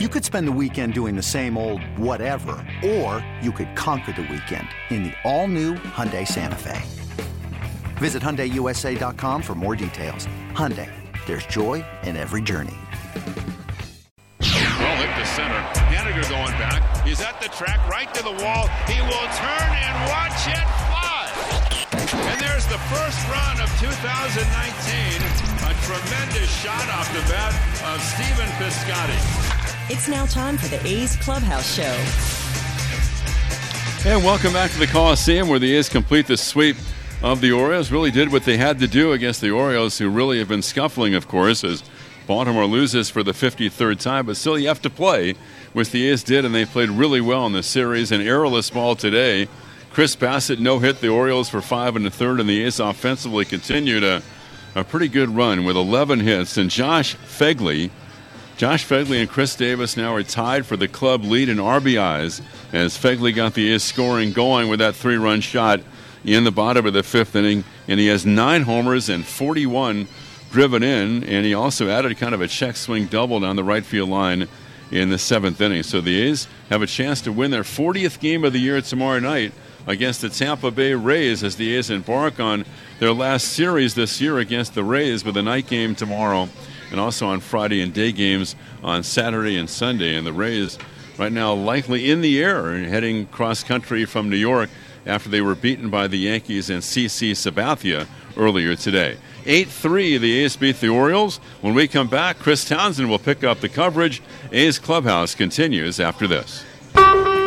You could spend the weekend doing the same old whatever, or you could conquer the weekend in the all-new Hyundai Santa Fe. Visit HyundaiUSA.com for more details. Hyundai, there's joy in every journey. Well hit to center. Haniger going back. He's at the track, right to the wall. He will turn and watch it fly. And there's the first run of 2019. A tremendous shot off the bat of Stephen Piscotty. It's now time for the A's Clubhouse Show. And welcome back to the Coliseum where the A's complete the sweep of the Orioles. Really did what they had to do against the Orioles, who really have been scuffling, of course, as Baltimore loses for the 53rd time. But still, you have to play, which the A's did, and they played really well in the series. An errorless ball today. Chris Bassitt no hit the Orioles for five and a third, and the A's offensively continued a, a pretty good run with 11 hits. And Josh Phegley Josh Phegley and Khris Davis now are tied for the club lead in RBIs as Phegley got the scoring going with that three run shot in the bottom of the fifth inning. And he has nine homers and 41 driven in. And he also added kind of a check swing double down the right field line in the seventh inning. So the A's have a chance to win their 40th game of the year tomorrow night against the Tampa Bay Rays as the A's embark on their last series this year against the Rays with a night game tomorrow and also on Friday and day games on Saturday and Sunday. And the Rays right now likely in the air and heading cross country from New York after they were beaten by the Yankees and CC Sabathia earlier today. 8 3, the A's beat the Orioles. When we come back, Chris Townsend will pick up the coverage. A's Clubhouse continues after this.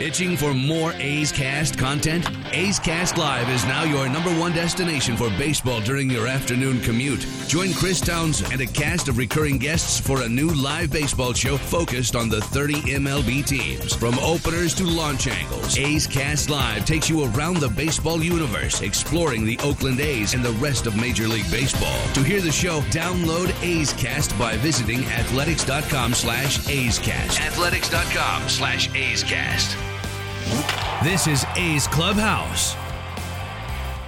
Itching for more A's Cast content? A's Cast Live is now your number one destination for baseball during your afternoon commute. Join Chris Townsend and a cast of recurring guests for a new live baseball show focused on the 30 MLB teams. From openers to launch angles, A's Cast Live takes you around the baseball universe, exploring the Oakland A's and the rest of Major League Baseball. To hear the show, download A's Cast by visiting athletics.com slash A's Cast. Athletics.com slash A's Cast. This is A's Clubhouse.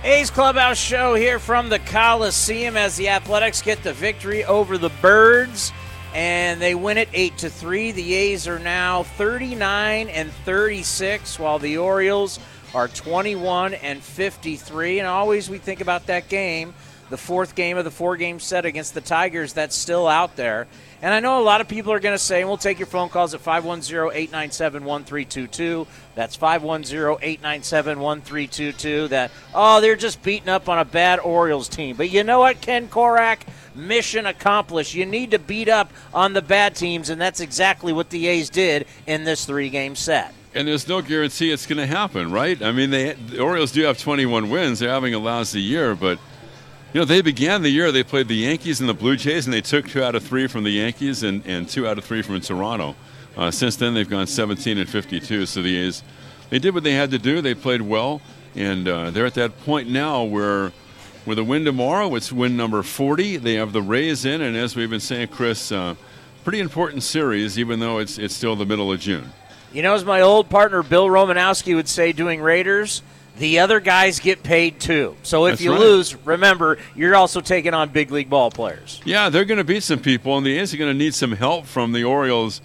A's Clubhouse show here from the Coliseum as the Athletics get the victory over the Birds and they win it 8 to 3. The A's are now 39 and 36 while the Orioles are 21 and 53 and always we think about that game, the fourth game of the four game set against the Tigers that's still out there. And I know a lot of people are going to say, and we'll take your phone calls at 510 897 1322. That's 510 897 1322. That, oh, they're just beating up on a bad Orioles team. But you know what, Ken Korach? Mission accomplished. You need to beat up on the bad teams, and that's exactly what the A's did in this three game set. And there's no guarantee it's going to happen, right? I mean, they, the Orioles do have 21 wins. They're having a lousy year, but you know, they began the year, they played the Yankees and the Blue Jays, and they took two out of three from the Yankees and, and two out of three from Toronto. Uh, since then, they've gone 17 and 52. So the A's, they did what they had to do. They played well, and uh, they're at that point now where, with a win tomorrow, it's win number 40. They have the Rays in, and as we've been saying, Chris, uh, pretty important series, even though it's it's still the middle of June. You know, as my old partner Bill Romanowski would say, doing Raiders the other guys get paid too. So if That's you right. lose, remember you're also taking on big league ball players. Yeah, they're going to beat some people, and the A's are going to need some help from the Orioles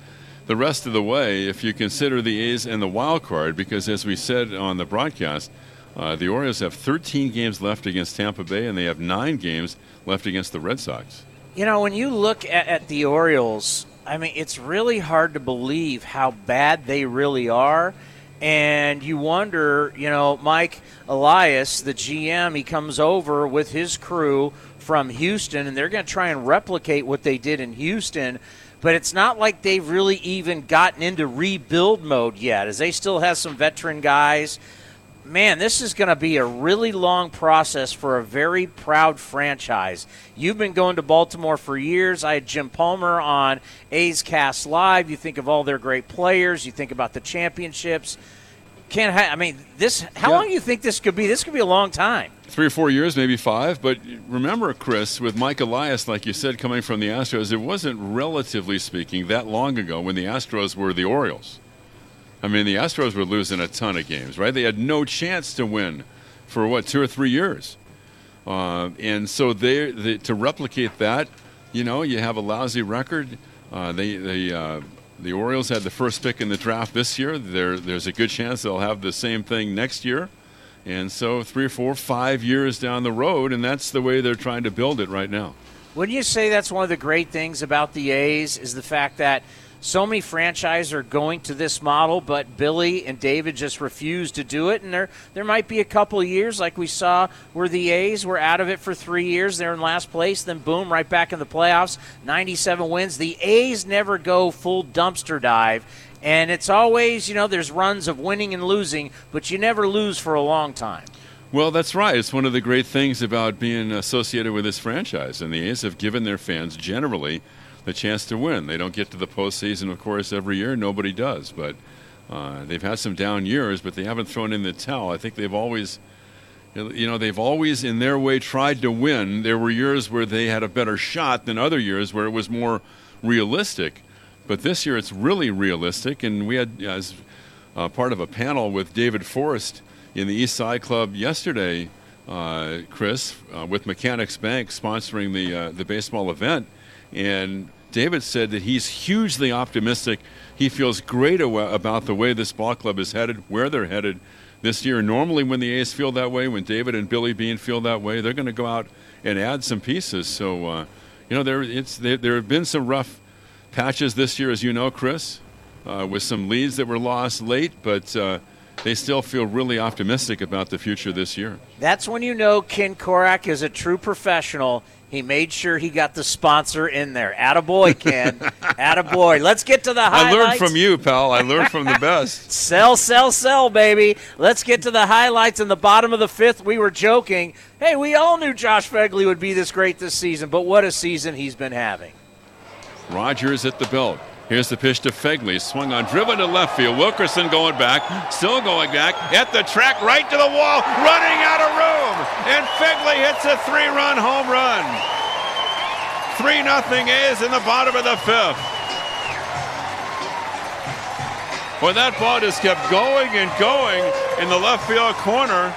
the rest of the way if you consider the A's and the wild card, because as we said on the broadcast, uh, the Orioles have 13 games left against Tampa Bay, and they have nine games left against the Red Sox. You know, when you look at, at the Orioles, I mean, it's really hard to believe how bad they really are. And you wonder, you know, Mike Elias, the GM, he comes over with his crew from Houston, and they're going to try and replicate what they did in Houston. But it's not like they've really even gotten into rebuild mode yet, as they still have some veteran guys. Man, this is going to be a really long process for a very proud franchise. You've been going to Baltimore for years. I had Jim Palmer on A's Cast Live. You think of all their great players. You think about the championships. Can't ha- I mean this? How Yeah. long do you think this could be? This could be a long time. three or four years, maybe five. But remember, Chris, with Mike Elias, like you said, coming from the Astros, it wasn't relatively speaking that long ago when the Astros were the Orioles. I mean, the Astros were losing a ton of games, right? They had no chance to win for what two or three years, uh, and so they, they to replicate that, you know, you have a lousy record. Uh, they they. Uh, the Orioles had the first pick in the draft this year. There, there's a good chance they'll have the same thing next year. And so three, four, five years down the road, and that's the way they're trying to build it right now. Wouldn't you say that's one of the great things about the A's is the fact that so many franchises are going to this model, but Billy and David just refuse to do it. And there, there might be a couple years, like we saw, where the A's were out of it for three years. They're in last place, then boom, right back in the playoffs, 97 wins. The A's never go full dumpster dive. And it's always, you know, there's runs of winning and losing, but you never lose for a long time. Well, that's right. It's one of the great things about being associated with this franchise. And the A's have given their fans generally the chance to win. They don't get to the postseason, of course, every year. Nobody does. But uh, they've had some down years, but they haven't thrown in the towel. I think they've always, you know, they've always, in their way, tried to win. There were years where they had a better shot than other years where it was more realistic. But this year it's really realistic. And we had, as uh, part of a panel with David Forst in the East Side Club yesterday, uh, Chris, uh, with Mechanics Bank sponsoring the uh, the baseball event, and David said that he's hugely optimistic. He feels great about the way this ball club is headed, where they're headed this year. Normally, when the A's feel that way, when David and Billy Beane feel that way, they're going to go out and add some pieces. So, uh, you know, there it's there, there have been some rough patches this year, as you know, Chris, uh, with some leads that were lost late, but uh, they still feel really optimistic about the future this year. That's when you know Ken Korach is a true professional. He made sure he got the sponsor in there. Attaboy, Ken. Attaboy. Let's get to the highlights. I learned from you, pal. I learned from the best. Sell, sell, sell, baby. Let's get to the highlights in the bottom of the fifth. We were joking. Hey, we all knew Josh Phegley would be this great this season, but what a season he's been having. Rogers at the belt. Here's the pitch to Phegley. Swung on, driven to left field. Wilkerson going back, still going back. At the track, right to the wall, running out of room. And Phegley hits a three run home run. 3 nothing A's in the bottom of the fifth. Well, that ball just kept going and going in the left field corner,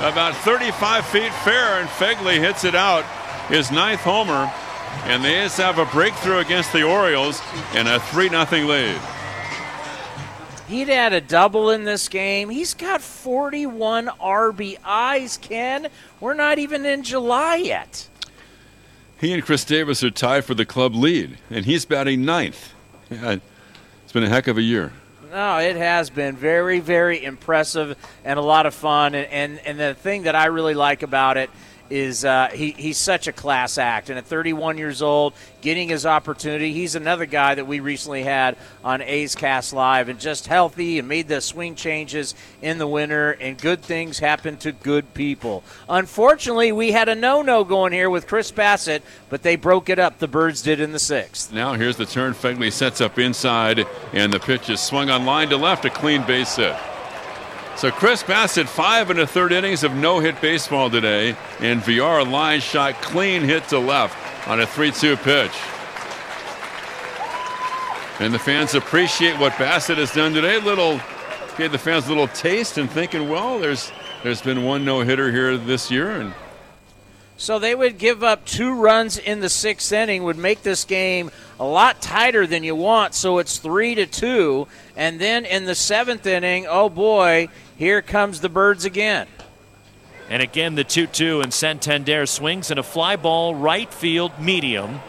about 35 feet fair, and Phegley hits it out. His ninth homer. And the A's have a breakthrough against the Orioles and a 3 0 lead. He'd had a double in this game. He's got 41 RBIs, Ken. We're not even in July yet. He and Khris Davis are tied for the club lead, and he's batting ninth. Yeah, It's been a heck of a year. No, it has been very, very impressive and a lot of fun. And, and, and the thing that I really like about it is uh, he, he's such a class act. And at 31 years old, getting his opportunity, he's another guy that we recently had on A's Cast Live and just healthy and made the swing changes in the winter. And good things happen to good people. Unfortunately, we had a no no going here with Chris Bassitt, but they broke it up. The Birds did in the sixth. Now here's the turn. Phegley sets up inside, and the pitch is swung on line to left, a clean base hit. So Chris Bassitt, five and a third innings of no-hit baseball today, and VR line shot clean hit to left on a 3-2 pitch. And the fans appreciate what Bassitt has done today. Little gave the fans a little taste and thinking, well, there's there's been one no-hitter here this year, and So they would give up two runs in the sixth inning, would make this game a lot tighter than you want. So it's three to two, and then in the seventh inning, oh boy, here comes the birds again. And again, the 2 2, and Santander swings and a fly ball right field medium.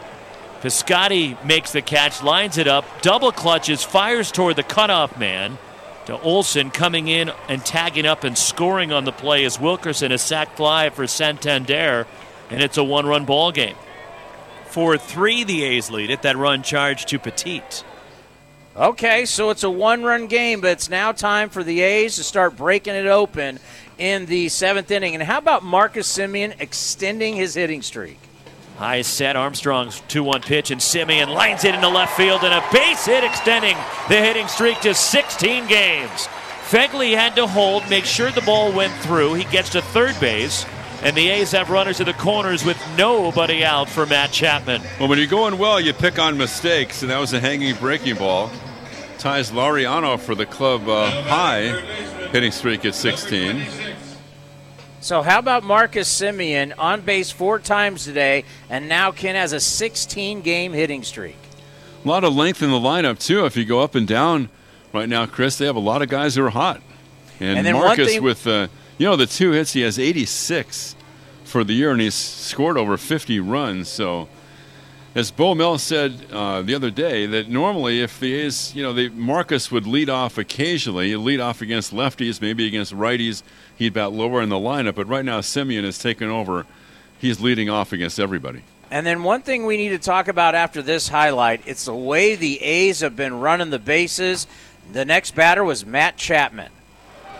Piscotty makes the catch, lines it up, double clutches, fires toward the cutoff man. To Olson coming in and tagging up and scoring on the play as Wilkerson a sac fly for Santander, and it's a one run ball game. 4 3, the A's lead it. That run charged to Petit. Okay, so it's a one run game, but it's now time for the A's to start breaking it open in the seventh inning. And how about Marcus Semien extending his hitting streak? High set Armstrong's 2 1 pitch, and Semien lines it into left field, and a base hit extending the hitting streak to 16 games. Phegley had to hold, make sure the ball went through. He gets to third base, and the A's have runners to the corners with nobody out for Matt Chapman. Well, when you're going well, you pick on mistakes, and that was a hanging breaking ball. Ties Laureano for the club uh, high hitting streak at 16. So how about Marcus Semien on base four times today, and now Ken has a 16-game hitting streak. A lot of length in the lineup too. If you go up and down right now, Chris, they have a lot of guys who are hot. And, And then Marcus thing- with uh, you know the two hits, he has 86 for the year, and he's scored over 50 runs. So. As Bo Mel said uh, the other day, that normally if the A's, you know, the Marcus would lead off occasionally, lead off against lefties, maybe against righties, he'd bat lower in the lineup. But right now, Semien has taken over. He's leading off against everybody. And then one thing we need to talk about after this highlight, it's the way the A's have been running the bases. The next batter was Matt Chapman.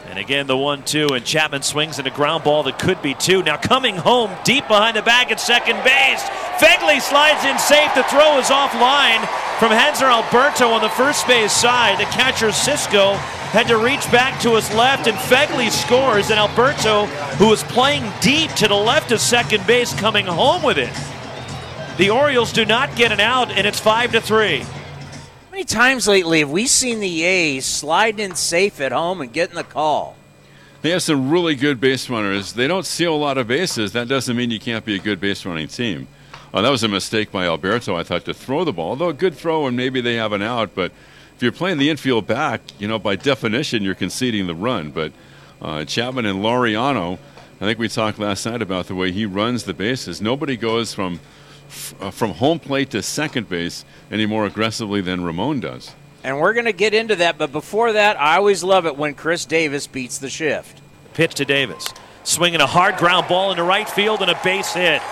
And again, the 1 2, and Chapman swings in a ground ball that could be two. Now coming home deep behind the bag at second base. Phegley slides in safe. The throw is offline from Hanser Alberto on the first base side. The catcher Sisco had to reach back to his left, and Phegley scores. And Alberto, who was playing deep to the left of second base, coming home with it. The Orioles do not get an out, and it's 5 to 3. Many times lately have we seen the A's slide in safe at home and getting the call? They have some really good base runners. They don't steal a lot of bases. That doesn't mean you can't be a good base running team. Uh, that was a mistake by Alberto, I thought, to throw the ball. Although a good throw and maybe they have an out, but if you're playing the infield back, you know, by definition, you're conceding the run. But uh, Chapman and Laureano, I think we talked last night about the way he runs the bases. Nobody goes from f- uh, from home plate to second base any more aggressively than Ramon does. And we're going to get into that, but before that, I always love it when Khris Davis beats the shift. Pitch to Davis. Swinging a hard ground ball into right field and a base hit.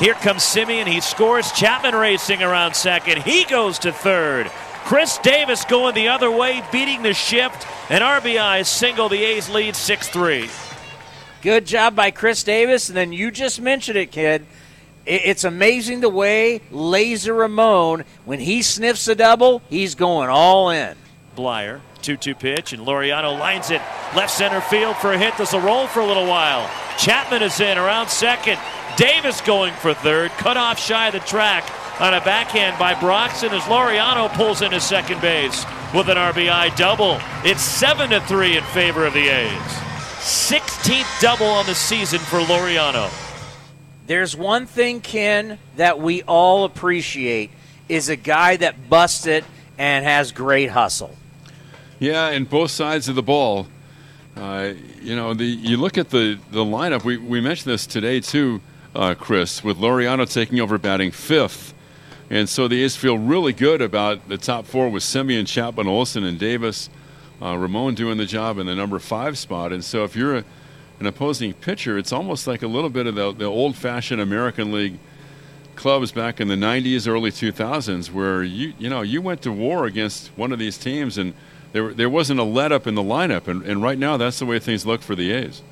Here comes Semien. He scores. Chapman racing around second. He goes to third. Khris Davis going the other way, beating the shift. An RBI single. The A's lead 6 3. Good job by Khris Davis. And then you just mentioned it, kid. It's amazing the way Laser Ramon, when he sniffs a double, he's going all in. Bleier, 2 2 pitch, and Laureano lines it left center field for a hit. This will roll for a little while. Chapman is in around second. Davis going for third. Cut off shy of the track on a backhand by Broxton as Laureano pulls into second base with an RBI double. It's 7 to 3 in favor of the A's. 16th double on the season for Laureano. There's one thing, Ken, that we all appreciate is a guy that busts it and has great hustle. Yeah, and both sides of the ball. Uh, you know, the you look at the, the lineup. We, we mentioned this today too, uh, Chris, with Laureano taking over batting fifth, and so the A's feel really good about the top four with Semien, Chapman, Olson, and Davis. Uh, Ramon doing the job in the number five spot, and so if you're a, an opposing pitcher, it's almost like a little bit of the, the old-fashioned American League clubs back in the 90s, early 2000s, where you you know you went to war against one of these teams, and there there wasn't a let up in the lineup, and, and right now that's the way things look for the A's.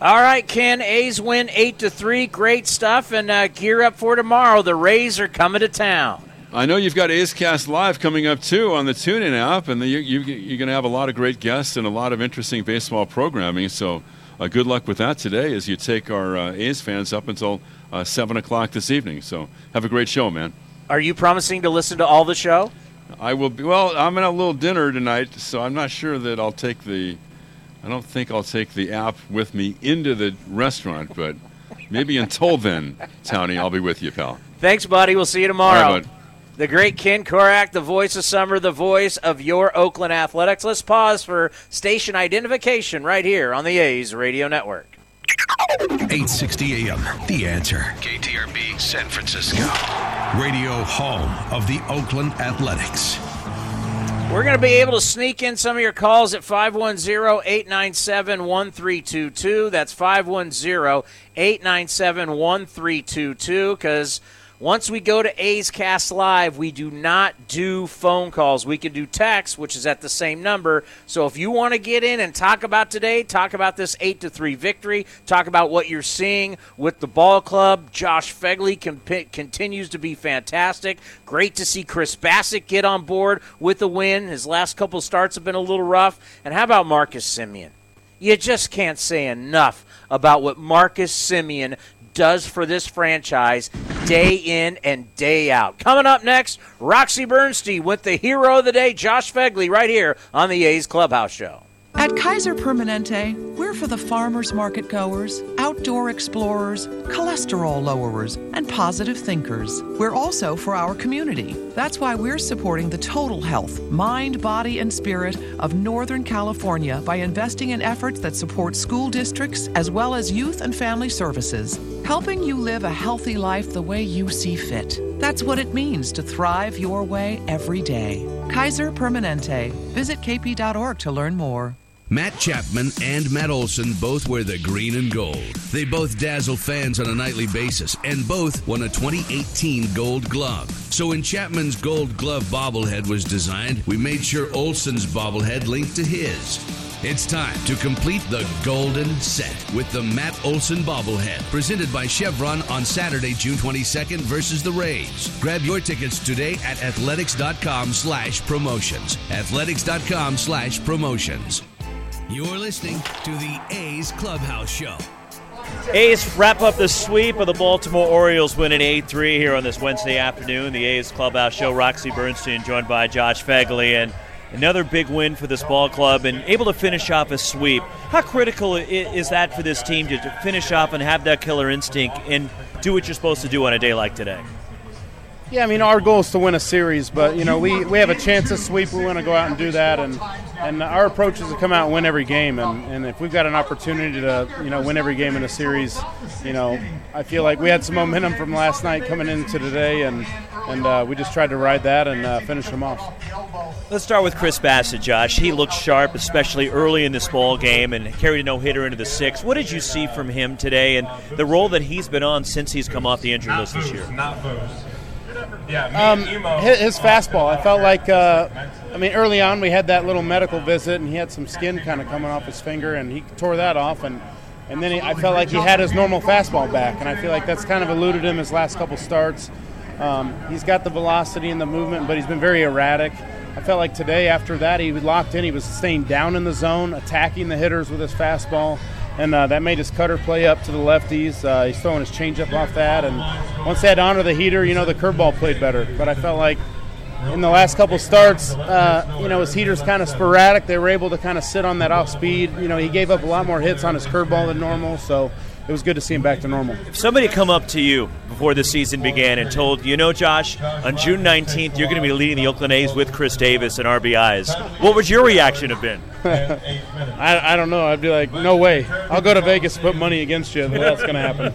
All right, Ken. A's win eight to three. Great stuff, and uh, gear up for tomorrow. The Rays are coming to town. I know you've got A's Cast Live coming up too on the TuneIn app, and you, you, you're going to have a lot of great guests and a lot of interesting baseball programming. So, good luck with that today as you take our uh, A's fans up until uh, seven o'clock this evening. So, have a great show, man. Are you promising to listen to all the show? I will be. Well, I'm in a little dinner tonight, so I'm not sure that I'll take the. I don't think I'll take the app with me into the restaurant, but maybe until then, Townie, I'll be with you, pal. Thanks, buddy. We'll see you tomorrow. The great Ken Korach, the voice of summer, the voice of your Oakland Athletics. Let's pause for station identification right here on the A's Radio Network. 860 AM, The Answer. KTRB, San Francisco. Radio home of the Oakland Athletics. We're going to be able to sneak in some of your calls at 510 897 1322. That's 510 897 1322 because Once we go to A's Cast Live, we do not do phone calls. We can do text, which is at the same number. So if you want to get in and talk about today, talk about this 8 to 3 victory, talk about what you're seeing with the ball club. Josh Phegley continues to be fantastic. Great to see Chris Bassitt get on board with the win. His last couple starts have been a little rough. And how about Marcus Semien? You just can't say enough about what Marcus Semien does for this franchise day in and day out. Coming up next, Roxy Bernstein with the hero of the day, Josh Phegley, right here on the A's Clubhouse Show. At Kaiser Permanente, we're for the farmers market goers, outdoor explorers, cholesterol lowerers, and positive thinkers. We're also for our community. That's why we're supporting the total health, mind, body, and spirit of Northern California by investing in efforts that support school districts as well as youth and family services, helping you live a healthy life the way you see fit. That's what it means to thrive your way every day. Kaiser Permanente. Visit kp.org to learn more. Matt Chapman and Matt Olson both wear the green and gold. They both dazzle fans on a nightly basis and both won a 2018 Gold Glove. So when Chapman's Gold Glove bobblehead was designed, we made sure Olson's bobblehead linked to his. It's time to complete the golden set with the Matt Olson bobblehead, presented by Chevron on Saturday, June 22nd versus the Rays. Grab your tickets today at athletics.com slash promotions. Athletics.com slash promotions. You're listening to the A's Clubhouse Show. A's wrap up the sweep of the Baltimore Orioles win winning 8 3 here on this Wednesday afternoon. The A's Clubhouse Show, Roxy Bernstein joined by Josh Phegley. And another big win for this ball club and able to finish off a sweep. How critical is that for this team to finish off and have that killer instinct and do what you're supposed to do on a day like today? Yeah, I mean, our goal is to win a series, but you know, we, we have a chance to sweep. We want to go out and do that, and and our approach is to come out and win every game. And, and if we've got an opportunity to you know win every game in a series, you know, I feel like we had some momentum from last night coming into today, and and uh, we just tried to ride that and uh, finish them off. Let's start with Chris Bassitt, Josh. He looked sharp, especially early in this ball game, and carried a no hitter into the sixth. What did you see from him today, and the role that he's been on since he's come off the injury list this year? Um, his, his, fastball. I felt like, uh, I mean, early on we had that little medical visit, and he had some skin kind of coming off his finger, and he tore that off, and and then he, I felt like he had his normal fastball back, and I feel like that's kind of eluded him his last couple starts. Um, he's got the velocity and the movement, but he's been very erratic. I felt like today, after that, he locked in. He was staying down in the zone, attacking the hitters with his fastball and uh, that made his cutter play up to the lefties. Uh, he's throwing his changeup off that, and once they had honor the heater, you know the curveball played better. But I felt like in the last couple starts, uh, you know his heater's kind of sporadic. They were able to kind of sit on that off speed. You know he gave up a lot more hits on his curveball than normal, so it was good to see him back to normal. If somebody come up to you before the season began and told you know, Josh, on June 19th you're going to be leading the Oakland A's with Khris Davis and RBIs, what would your reaction have been? I, I don't know. I'd be like, no way. I'll go to Vegas and put money against you. That's going to happen.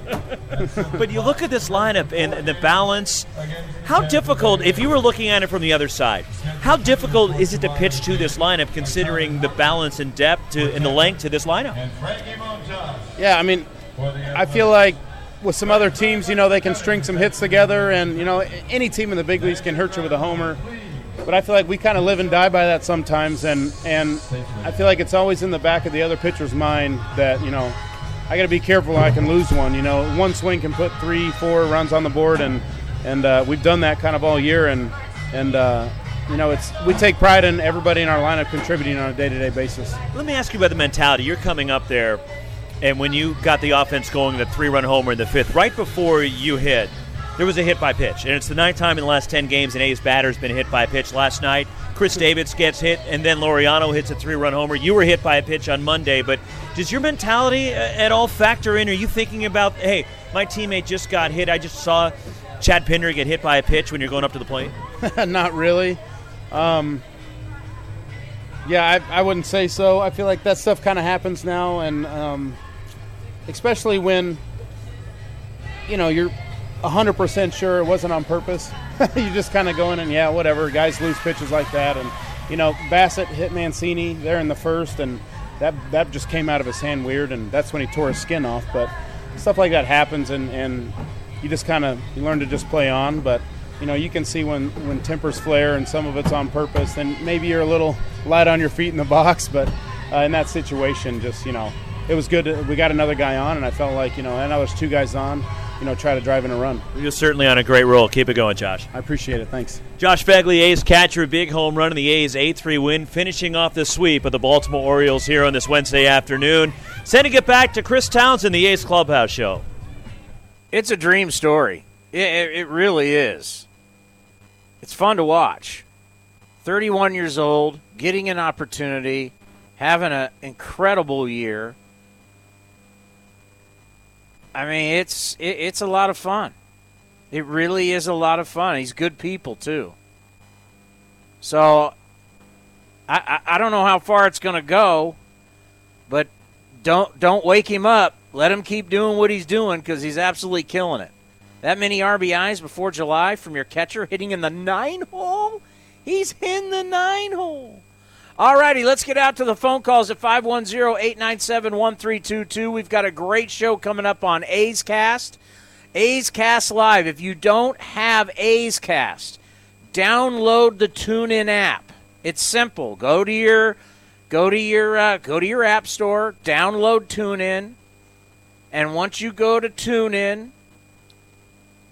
but you look at this lineup and the balance. How difficult, if you were looking at it from the other side, how difficult is it to pitch to this lineup considering the balance and depth to, and the length to this lineup? Yeah, I mean, I feel like with some other teams, you know, they can string some hits together, and you know, any team in the big leagues can hurt you with a homer. But I feel like we kind of live and die by that sometimes, and and I feel like it's always in the back of the other pitcher's mind that you know I got to be careful. I can lose one. You know, one swing can put three, four runs on the board, and and uh, we've done that kind of all year, and and. Uh, you know, it's we take pride in everybody in our lineup contributing on a day-to-day basis. Let me ask you about the mentality. You're coming up there and when you got the offense going, the three run homer in the fifth, right before you hit, there was a hit by pitch. And it's the ninth time in the last 10 games an A's batter's been hit by a pitch. Last night, Khris Davis gets hit, and then Laureano hits a three run homer. You were hit by a pitch on Monday, but does your mentality uh, at all factor in? Are you thinking about, hey, my teammate just got hit? I just saw Chad Pinder get hit by a pitch when you're going up to the plate? Not really. Um, yeah, I, I, wouldn't say so. I feel like that stuff kind of happens now, and um, especially when you know you're 100% sure it wasn't on purpose. you just kind of go in and yeah, whatever. Guys lose pitches like that, and you know Bassitt hit Mancini there in the first, and that that just came out of his hand weird, and that's when he tore his skin off. But stuff like that happens, and and you just kind of you learn to just play on. But you know, you can see when when tempers flare and some of it's on purpose. Then maybe you're a little light on your feet in the box. But uh, in that situation, just you know, it was good. To, we got another guy on, and I felt like you know, and now there's two guys on. You know, try to drive in a run. You're certainly on a great roll. Keep it going, Josh. I appreciate it. Thanks. Josh Phegley, A's catcher, big home run in the A's 8 3 win, finishing off the sweep of the Baltimore Orioles here on this Wednesday afternoon. Sending it back to Chris Townsend, the A's Clubhouse Show. It's a dream story. It, it, it really is. It's fun to watch. 31 years old, getting an opportunity, having an incredible year. I mean, it's it, it's a lot of fun. It really is a lot of fun. He's good people too. So, I I, I don't know how far it's going to go, but don't don't wake him up. Let him keep doing what he's doing because he's absolutely killing it. That many RBIs before July from your catcher hitting in the nine hole. He's in the nine hole. All righty, let's get out to the phone calls at 510-897-1322. We've got a great show coming up on A's Cast. A's Cast Live. If you don't have A's Cast, download the TuneIn app. It's simple. Go to your go to your uh, go to your app store, download TuneIn, and once you go to TuneIn,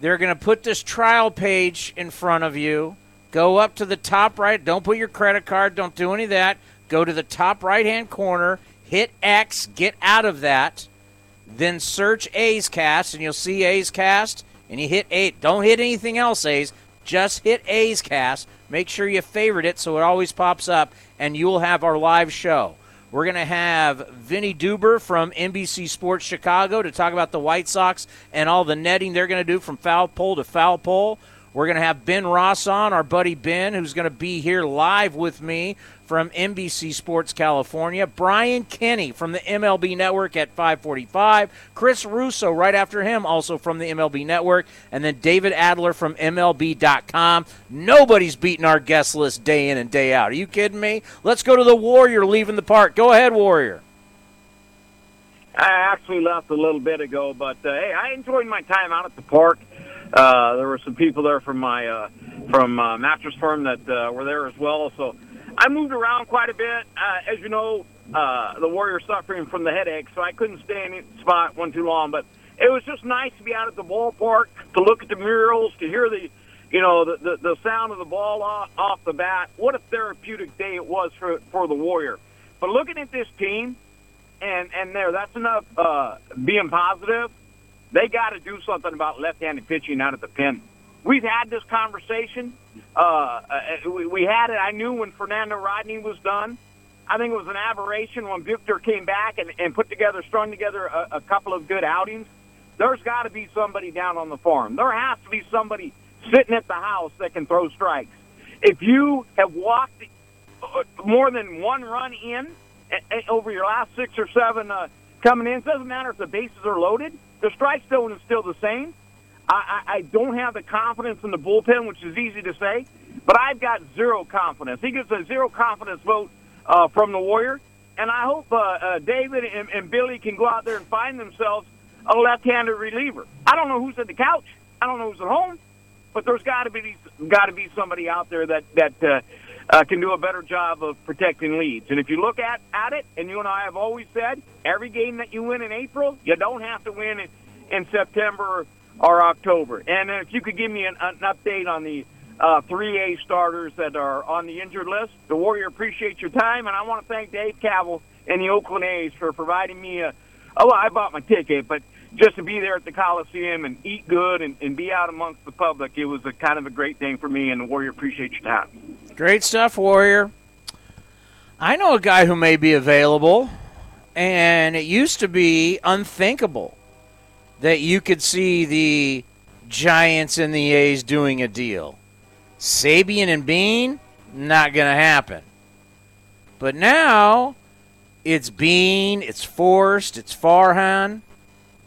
they're going to put this trial page in front of you. Go up to the top right. Don't put your credit card. Don't do any of that. Go to the top right hand corner. Hit X. Get out of that. Then search A's Cast, and you'll see A's Cast. And you hit eight. Don't hit anything else, A's. Just hit A's Cast. Make sure you favorite it so it always pops up, and you will have our live show. We're going to have Vinny Duber from NBC Sports Chicago to talk about the White Sox and all the netting they're going to do from foul pole to foul pole. We're going to have Ben Ross on, our buddy Ben, who's going to be here live with me from NBC Sports California. Brian Kenny from the MLB Network at 545. Chris Russo right after him, also from the MLB Network. And then David Adler from MLB.com. Nobody's beating our guest list day in and day out. Are you kidding me? Let's go to the Warrior leaving the park. Go ahead, Warrior. I actually left a little bit ago, but uh, hey, I enjoyed my time out at the park. Uh, there were some people there from my uh, from uh, mattress firm that uh, were there as well. So I moved around quite a bit. Uh, as you know, uh, the Warriors suffering from the headache, so I couldn't stay in any spot one too long. But it was just nice to be out at the ballpark to look at the murals, to hear the you know the the, the sound of the ball off, off the bat. What a therapeutic day it was for for the Warrior. But looking at this team, and and there, that's enough uh, being positive they got to do something about left-handed pitching out of the pen. We've had this conversation. Uh, uh, we, we had it. I knew when Fernando Rodney was done. I think it was an aberration when Victor came back and, and put together, strung together a, a couple of good outings. There's got to be somebody down on the farm. There has to be somebody sitting at the house that can throw strikes. If you have walked uh, more than one run in over your last six or seven uh, coming in, it doesn't matter if the bases are loaded the strike zone is still the same. I, I, I don't have the confidence in the bullpen, which is easy to say, but I've got zero confidence. He gets a zero confidence vote uh, from the Warrior, and I hope uh, uh, David and, and Billy can go out there and find themselves a left-handed reliever. I don't know who's at the couch. I don't know who's at home, but there's got to be got to be somebody out there that that uh, uh, can do a better job of protecting leads. And if you look at, at it, and you and I have always said, every game that you win in April, you don't have to win in, in September or October. And if you could give me an, an update on the uh, 3A starters that are on the injured list, the Warrior appreciate your time, and I want to thank Dave Kaval and the Oakland A's for providing me a. Oh, I bought my ticket, but just to be there at the Coliseum and eat good and, and be out amongst the public, it was a kind of a great thing for me, and the Warrior appreciate your time. Great stuff, Warrior. I know a guy who may be available, and it used to be unthinkable that you could see the Giants and the A's doing a deal. Sabean and Beane, not going to happen. But now it's Beane, it's Forst, it's Farhan.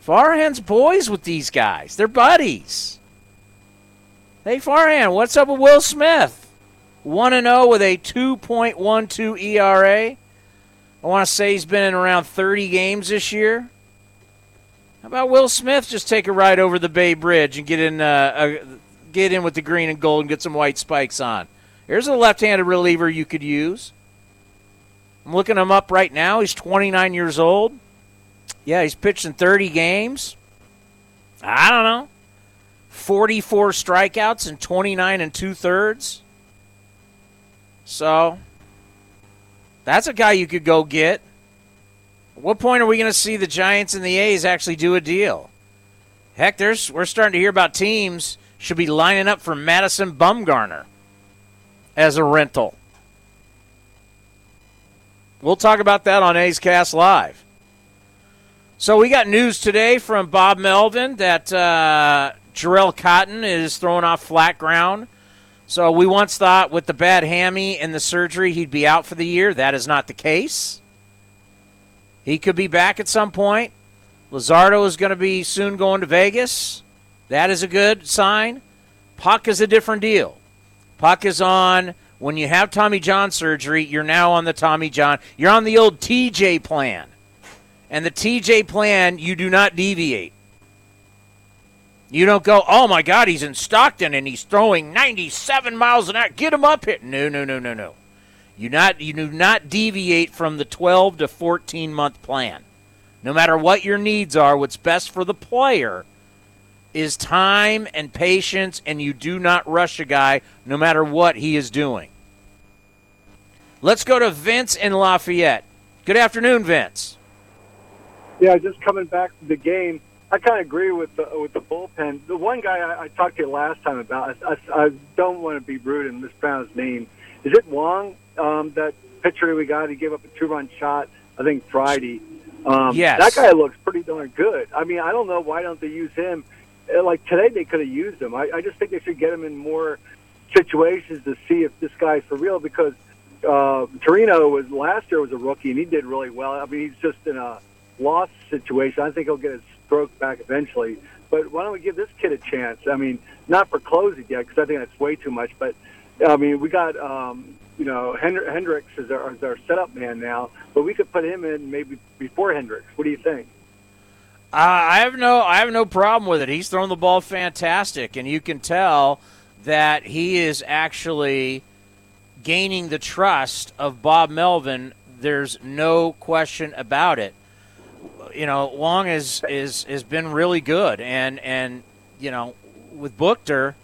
Farhan's boys with these guys. They're buddies. Hey, Farhan, what's up with Will Smith? 1 0 with a 2.12 ERA. I want to say he's been in around 30 games this year. How about Will Smith just take a ride over the Bay Bridge and get in, uh, uh, get in with the green and gold and get some white spikes on? Here's a left-handed reliever you could use. I'm looking him up right now. He's 29 years old. Yeah, he's pitched in 30 games. I don't know. 44 strikeouts and 29 and two thirds. So that's a guy you could go get. At what point are we going to see the Giants and the A's actually do a deal? Heck, there's we're starting to hear about teams should be lining up for Madison Bumgarner as a rental. We'll talk about that on A's Cast Live. So we got news today from Bob Melvin that uh, Jharel Cotton is throwing off flat ground. So we once thought with the bad hammy and the surgery he'd be out for the year. That is not the case. He could be back at some point. Luzardo is going to be soon going to Vegas. That is a good sign. Puk is a different deal. Puk is on when you have Tommy John surgery, you're now on the Tommy John. You're on the old TJ plan. And the TJ plan, you do not deviate. You don't go, oh my God, he's in Stockton and he's throwing 97 miles an hour. Get him up here. No, no, no, no, no. You not you do not deviate from the 12 to 14 month plan. No matter what your needs are, what's best for the player is time and patience, and you do not rush a guy no matter what he is doing. Let's go to Vince in Lafayette. Good afternoon, Vince. Yeah, just coming back to the game. I kind of agree with the with the bullpen. The one guy I, I talked to you last time about, I, I, I don't want to be rude and mispronounce his name. Is it Wong? Um, that pitcher we got, he gave up a two run shot. I think Friday. Um, yes. that guy looks pretty darn good. I mean, I don't know why don't they use him. Uh, Like today, they could have used him. I, I just think they should get him in more situations to see if this guy's for real. Because uh, Torino was last year was a rookie and he did really well. I mean, he's just in a lost situation. I think he'll get his stroke back eventually. But why don't we give this kid a chance? I mean, not for closing yet because I think that's way too much. But I mean, we got um, you know Hendri- Hendriks is our, is our setup man now, but we could put him in maybe before Hendriks. What do you think? Uh, I have no, I have no problem with it. He's thrown the ball fantastic, and you can tell that he is actually gaining the trust of Bob Melvin. There's no question about it. You know, Long is is has been really good, and and you know, with Buchter,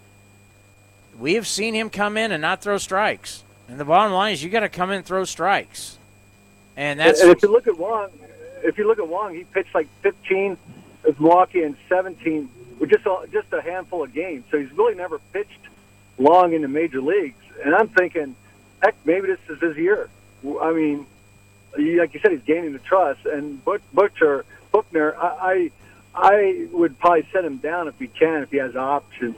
we have seen him come in and not throw strikes. And the bottom line is, you got to come in and throw strikes, and that's and if you look at Wong, if you look at Wong, he pitched like 15 with Milwaukee and 17 with just a, just a handful of games. So he's really never pitched long in the major leagues. And I'm thinking, heck, maybe this is his year. I mean, like you said, he's gaining the trust. And But- Butcher, Bookner, I, I I would probably set him down if he can, if he has options.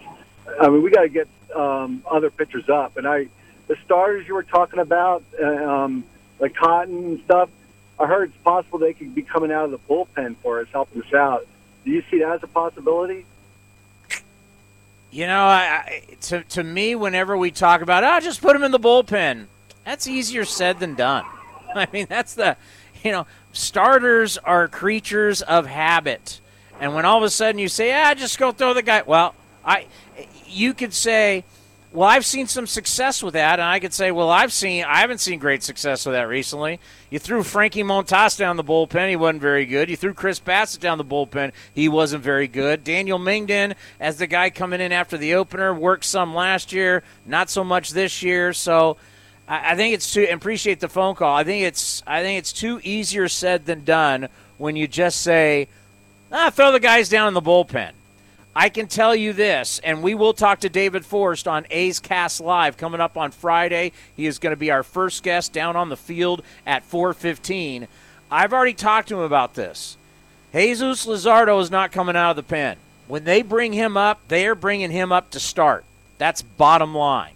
I mean, we got to get um, other pitchers up. And I, the starters you were talking about, uh, um, like Cotton and stuff. I heard it's possible they could be coming out of the bullpen for us, helping us out. Do you see that as a possibility? You know, I, to to me, whenever we talk about, oh, just put him in the bullpen, that's easier said than done. I mean, that's the, you know, starters are creatures of habit, and when all of a sudden you say, ah, just go throw the guy. Well, I, you could say, well, I've seen some success with that, and I could say, well, I've seen, I haven't seen great success with that recently. You threw Frankie Montas down the bullpen; he wasn't very good. You threw Chris Bassitt down the bullpen; he wasn't very good. Daniel Mengden, as the guy coming in after the opener, worked some last year, not so much this year. So, I, I think it's too. Appreciate the phone call. I think it's, I think it's too easier said than done when you just say, ah, throw the guys down in the bullpen. I can tell you this, and we will talk to David Forst on A's Cast Live coming up on Friday. He is going to be our first guest down on the field at 4:15. I've already talked to him about this. Jesus Luzardo is not coming out of the pen. When they bring him up, they are bringing him up to start. That's bottom line.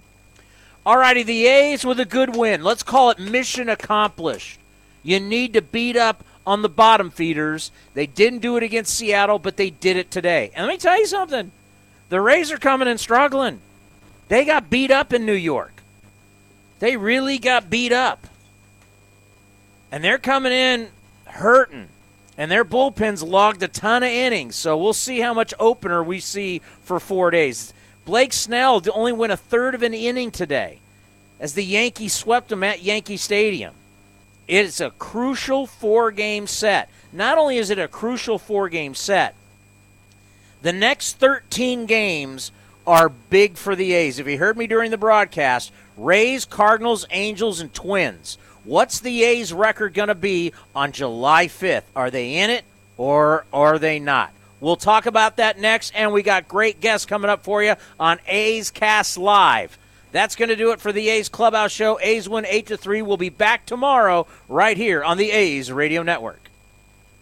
Alrighty, the A's with a good win. Let's call it mission accomplished. You need to beat up on the bottom feeders. They didn't do it against Seattle, but they did it today. And let me tell you something. The Rays are coming and struggling. They got beat up in New York. They really got beat up. And they're coming in hurting. And their bullpens logged a ton of innings, so we'll see how much opener we see for four days. Blake Snell only went a third of an inning today as the Yankees swept him at Yankee Stadium. It's a crucial four game set. Not only is it a crucial four game set, the next 13 games are big for the A's. If you heard me during the broadcast, Rays, Cardinals, Angels, and Twins. What's the A's record going to be on July 5th? Are they in it or are they not? We'll talk about that next, and we got great guests coming up for you on A's Cast Live. That's going to do it for the A's Clubhouse Show. A's win 8 to 3. We'll be back tomorrow right here on the A's Radio Network.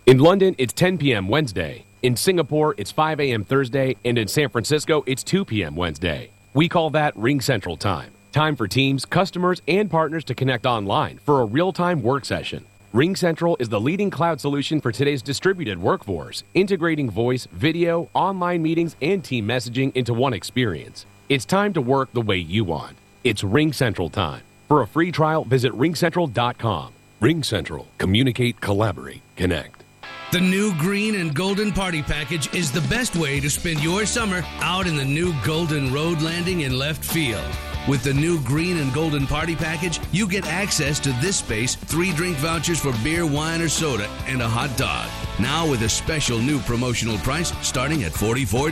In London, it's 10 p.m. Wednesday. In Singapore, it's 5 a.m. Thursday. And in San Francisco, it's 2 p.m. Wednesday. We call that RingCentral Time. Time for teams, customers, and partners to connect online for a real time work session. RingCentral is the leading cloud solution for today's distributed workforce, integrating voice, video, online meetings, and team messaging into one experience. It's time to work the way you want. It's RingCentral time. For a free trial, visit ringcentral.com. RingCentral. Communicate, collaborate, connect. The new green and golden party package is the best way to spend your summer out in the new golden road landing in left field. With the new green and golden party package, you get access to this space, three drink vouchers for beer, wine, or soda, and a hot dog. Now with a special new promotional price starting at $44.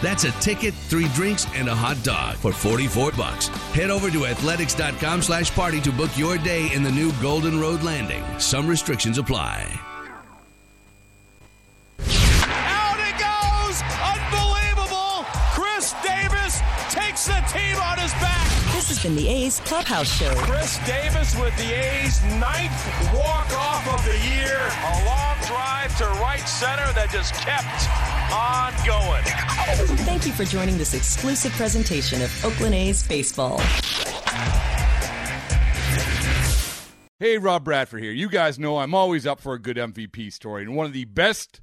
That's a ticket, three drinks, and a hot dog for 44 bucks. Head over to athletics.com slash party to book your day in the new Golden Road Landing. Some restrictions apply. Out it goes! Unbelievable! Khris Davis takes the team on his back. This has been the A's Clubhouse Show. Khris Davis with the A's ninth walk-off of the year. A long drive to right center that just kept on going. Thank you for joining this exclusive presentation of Oakland A's Baseball. Hey, Rob Bradford here. You guys know I'm always up for a good MVP story, and one of the best